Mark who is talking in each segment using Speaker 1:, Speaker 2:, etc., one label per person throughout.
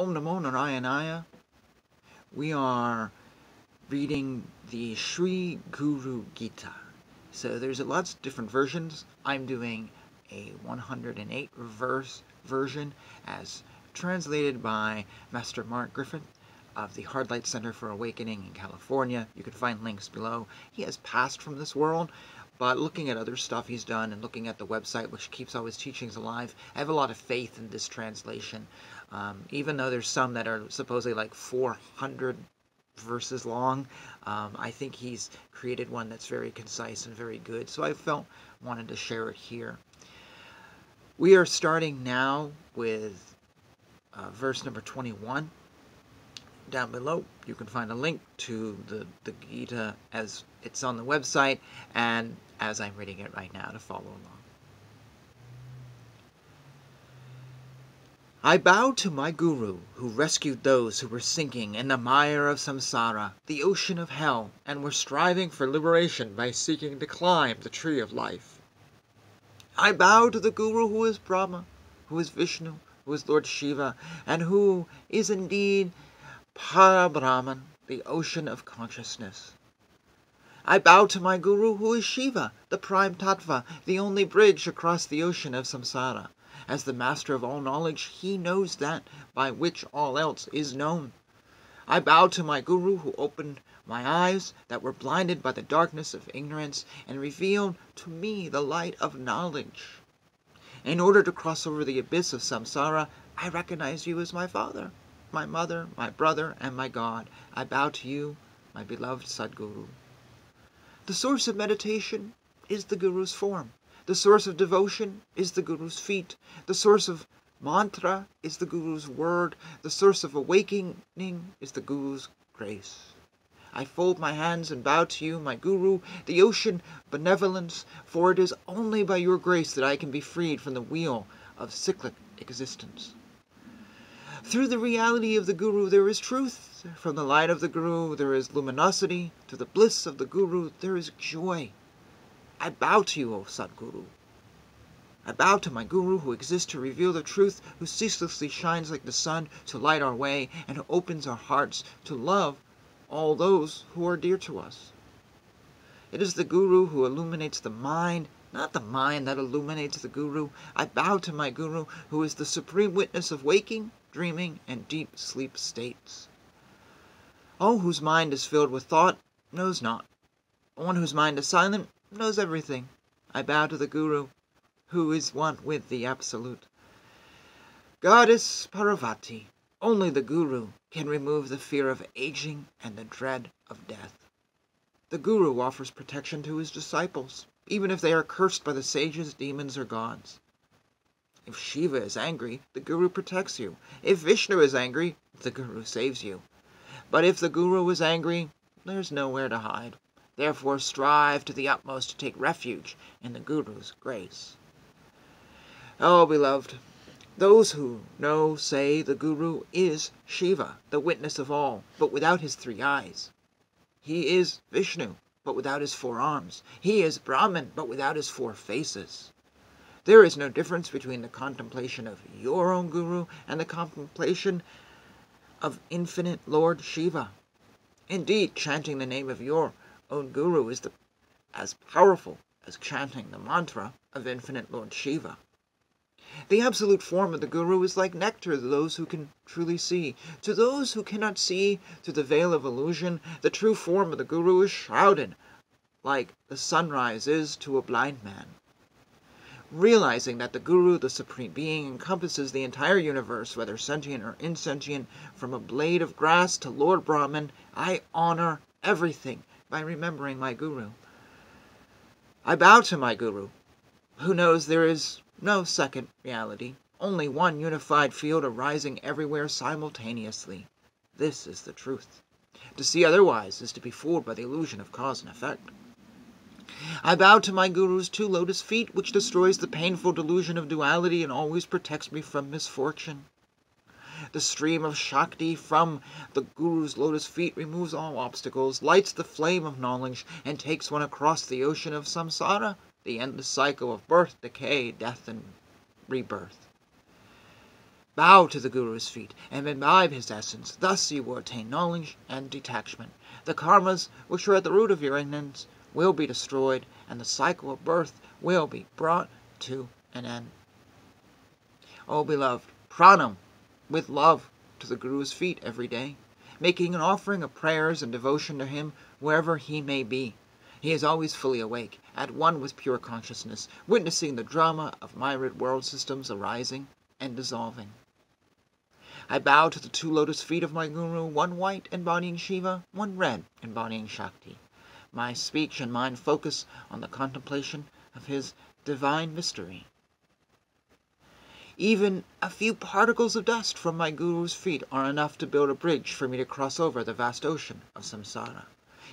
Speaker 1: Om Namo Narayanaya. We are reading the Sri Guru Gita. So there's lots of different versions. I'm doing a 108 verse version as translated by Master Mark Griffin of the Hardlight Center for Awakening in California. You can find links below. He has passed from this world, but looking at other stuff he's done and looking at the website, which keeps all his teachings alive, I have a lot of faith in this translation. Um, even though there's some that are supposedly like 400 verses long, um, I think he's created one that's very concise and very good. So I felt wanted to share it here. We are starting now with uh, verse number 21. Down below, you can find a link to the, the Gita as it's on the website and as I'm reading it right now to follow along. I bow to my Guru, who rescued those who were sinking in the mire of samsara, the ocean of hell, and were striving for liberation by seeking to climb the tree of life. I bow to the Guru who is Brahma, who is Vishnu, who is Lord Shiva, and who is indeed Para Brahman, the ocean of consciousness. I bow to my Guru who is Shiva, the prime tattva, the only bridge across the ocean of samsara. As the master of all knowledge, he knows that by which all else is known. I bow to my Guru who opened my eyes that were blinded by the darkness of ignorance and revealed to me the light of knowledge. In order to cross over the abyss of samsara, I recognize you as my father, my mother, my brother, and my God. I bow to you, my beloved Sadguru. The source of meditation is the Guru's form. The source of devotion is the Guru's feet. The source of mantra is the Guru's word. The source of awakening is the Guru's grace. I fold my hands and bow to you, my Guru, the ocean benevolence, for it is only by your grace that I can be freed from the wheel of cyclic existence. Through the reality of the Guru there is truth. From the light of the Guru there is luminosity. To the bliss of the Guru there is joy. I bow to you, O Sadguru. I bow to my Guru who exists to reveal the truth, who ceaselessly shines like the sun to light our way, and who opens our hearts to love all those who are dear to us. It is the Guru who illuminates the mind, not the mind that illuminates the Guru. I bow to my Guru who is the supreme witness of waking, dreaming, and deep sleep states. All whose mind is filled with thought knows not. One whose mind is silent knows everything. I bow to the Guru, who is one with the Absolute. Goddess Parvati, only the Guru can remove the fear of aging and the dread of death. The Guru offers protection to his disciples, even if they are cursed by the sages, demons, or gods. If Shiva is angry, the Guru protects you. If Vishnu is angry, the Guru saves you. But if the Guru is angry, there's nowhere to hide. Therefore strive to the utmost to take refuge in the Guru's grace. Oh, beloved, those who know say the Guru is Shiva, the witness of all, but without his three eyes. He is Vishnu, but without his four arms. He is Brahman, but without his four faces. There is no difference between the contemplation of your own Guru and the contemplation of infinite Lord Shiva. Indeed, chanting the name of your own Guru is the, as powerful as chanting the mantra of infinite Lord Shiva. The absolute form of the Guru is like nectar to those who can truly see. To those who cannot see through the veil of illusion, the true form of the Guru is shrouded, like the sunrise is to a blind man. Realizing that the Guru, the Supreme Being, encompasses the entire universe, whether sentient or insentient, from a blade of grass to Lord Brahman, I honor everything by remembering my Guru. I bow to my Guru, who knows there is no second reality, only one unified field arising everywhere simultaneously. This is the truth. To see otherwise is to be fooled by the illusion of cause and effect. I bow to my Guru's two lotus feet, which destroys the painful delusion of duality and always protects me from misfortune. The stream of Shakti from the Guru's lotus feet removes all obstacles, lights the flame of knowledge, and takes one across the ocean of samsara, the endless cycle of birth, decay, death, and rebirth. Bow to the Guru's feet and imbibe his essence. Thus you will attain knowledge and detachment. The karmas which are at the root of your ignorance will be destroyed, and the cycle of birth will be brought to an end. O beloved, pranam with love to the Guru's feet every day, making an offering of prayers and devotion to him wherever he may be. He is always fully awake, at one with pure consciousness, witnessing the drama of myriad world systems arising and dissolving. I bow to the two lotus feet of my Guru, one white embodying Shiva, one red embodying Shakti. My speech and mind focus on the contemplation of his divine mystery. Even a few particles of dust from my Guru's feet are enough to build a bridge for me to cross over the vast ocean of samsara.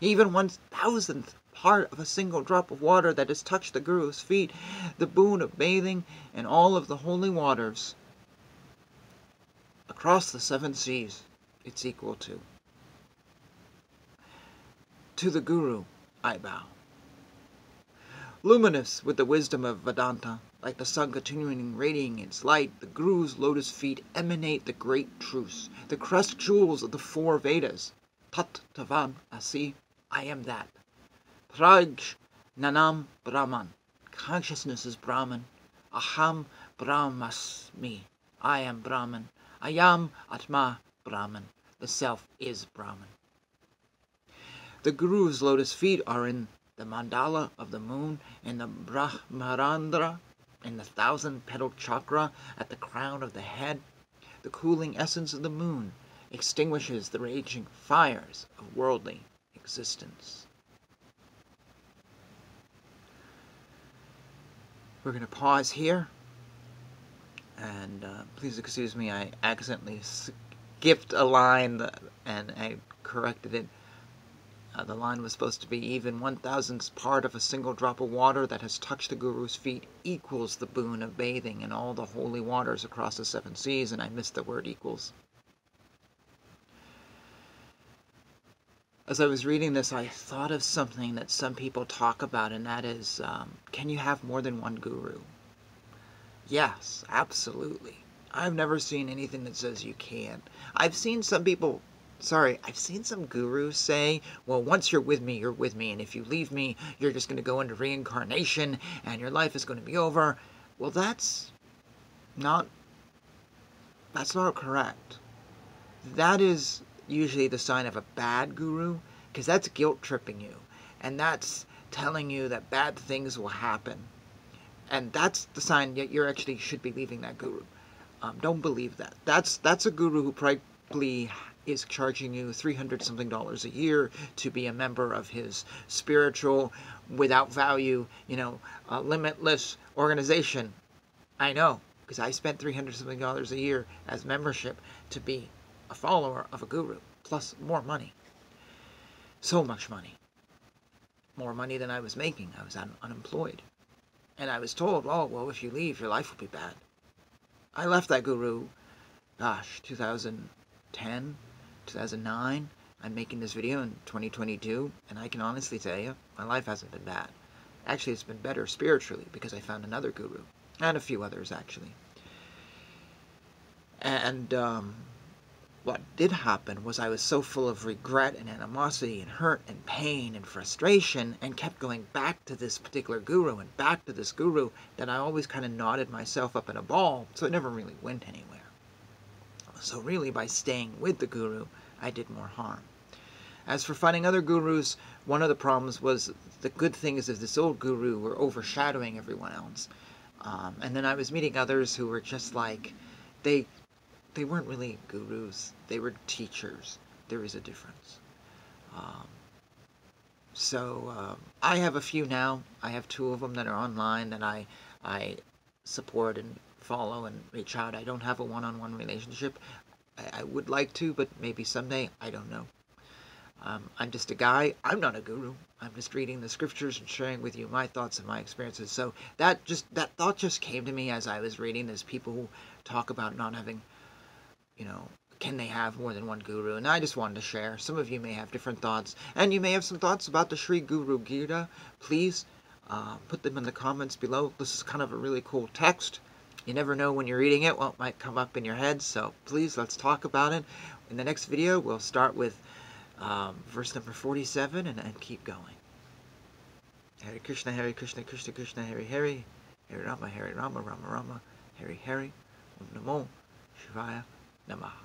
Speaker 1: Even one thousandth part of a single drop of water that has touched the Guru's feet, the boon of bathing in all of the holy waters, across the seven seas, it's equal to. To the Guru I bow. Luminous with the wisdom of Vedanta, like the sun continuing radiating its light, the Guru's lotus feet emanate the great truths, the crest jewels of the four Vedas. Tat Tvam Asi, I am that. Praj Nanam Brahman, consciousness is Brahman. Aham Brahmasmi, I am Brahman. Ayam Atma Brahman. The Self is Brahman. The Guru's lotus feet are in the mandala of the moon, in the Brahmarandhra, in the thousand petaled chakra at the crown of the head. The cooling essence of the moon extinguishes the raging fires of worldly existence. We're going to pause here and uh, please excuse me, I accidentally skipped a line and I corrected it. Uh, the line was supposed to be even one thousandth part of a single drop of water that has touched the Guru's feet equals the boon of bathing in all the holy waters across the seven seas, and I missed the word equals. As I was reading this, I thought of something that some people talk about, and that is um, can you have more than one guru? Yes, absolutely. I've never seen anything that says you can't. I've seen some people, sorry, I've seen some gurus say, well, once you're with me, you're with me, and if you leave me, you're just going to go into reincarnation and your life is going to be over. Well, that's not that's not correct. That is usually the sign of a bad guru because that's guilt tripping you and that's telling you that bad things will happen and that's the sign that you actually should be leaving that guru. Um, don't believe that. That's that's a guru who probably is charging you three hundred something dollars a year to be a member of his spiritual, without value, you know, uh, limitless organization. I know because I spent three hundred something dollars a year as membership to be a follower of a guru, plus more money. So much money. More money than I was making. I was un- unemployed. And I was told, oh, well, if you leave, your life will be bad. I left that guru, gosh, 2010, 2009. I'm making this video in 2022, and I can honestly tell you, my life hasn't been bad. Actually, it's been better spiritually because I found another guru, and a few others, actually. And um, what did happen was I was so full of regret and animosity and hurt and pain and frustration and kept going back to this particular guru and back to this guru that I always kind of knotted myself up in a ball, so it never really went anywhere. So, really, by staying with the guru, I did more harm. As for finding other gurus, one of the problems was the good things of this old guru were overshadowing everyone else. Um, and then I was meeting others who were just like, they they weren't really gurus, they were teachers. There is a difference. Um, so uh, I have a few now. I have two of them that are online that I I support and follow and reach out. I don't have a one-on-one relationship. I, I would like to, but maybe someday. I don't know. Um, I'm just a guy. I'm not a guru. I'm just reading the scriptures and sharing with you my thoughts and my experiences. So that just that thought just came to me as I was reading. There's people who talk about not having you know, can they have more than one guru? And I just wanted to share. Some of you may have different thoughts, and you may have some thoughts about the Sri Guru Gita. Please uh, put them in the comments below. This is kind of a really cool text. You never know when you're reading it what might come up in your head, so please let's talk about it. In the next video, we'll start with um, verse number 47 and, and keep going. Hare Krishna, Hare Krishna, Krishna Krishna, Hare Hare, Hare Rama, Hare Rama, Rama Rama, Hare Hare, Om Namo Shivaya Namaha.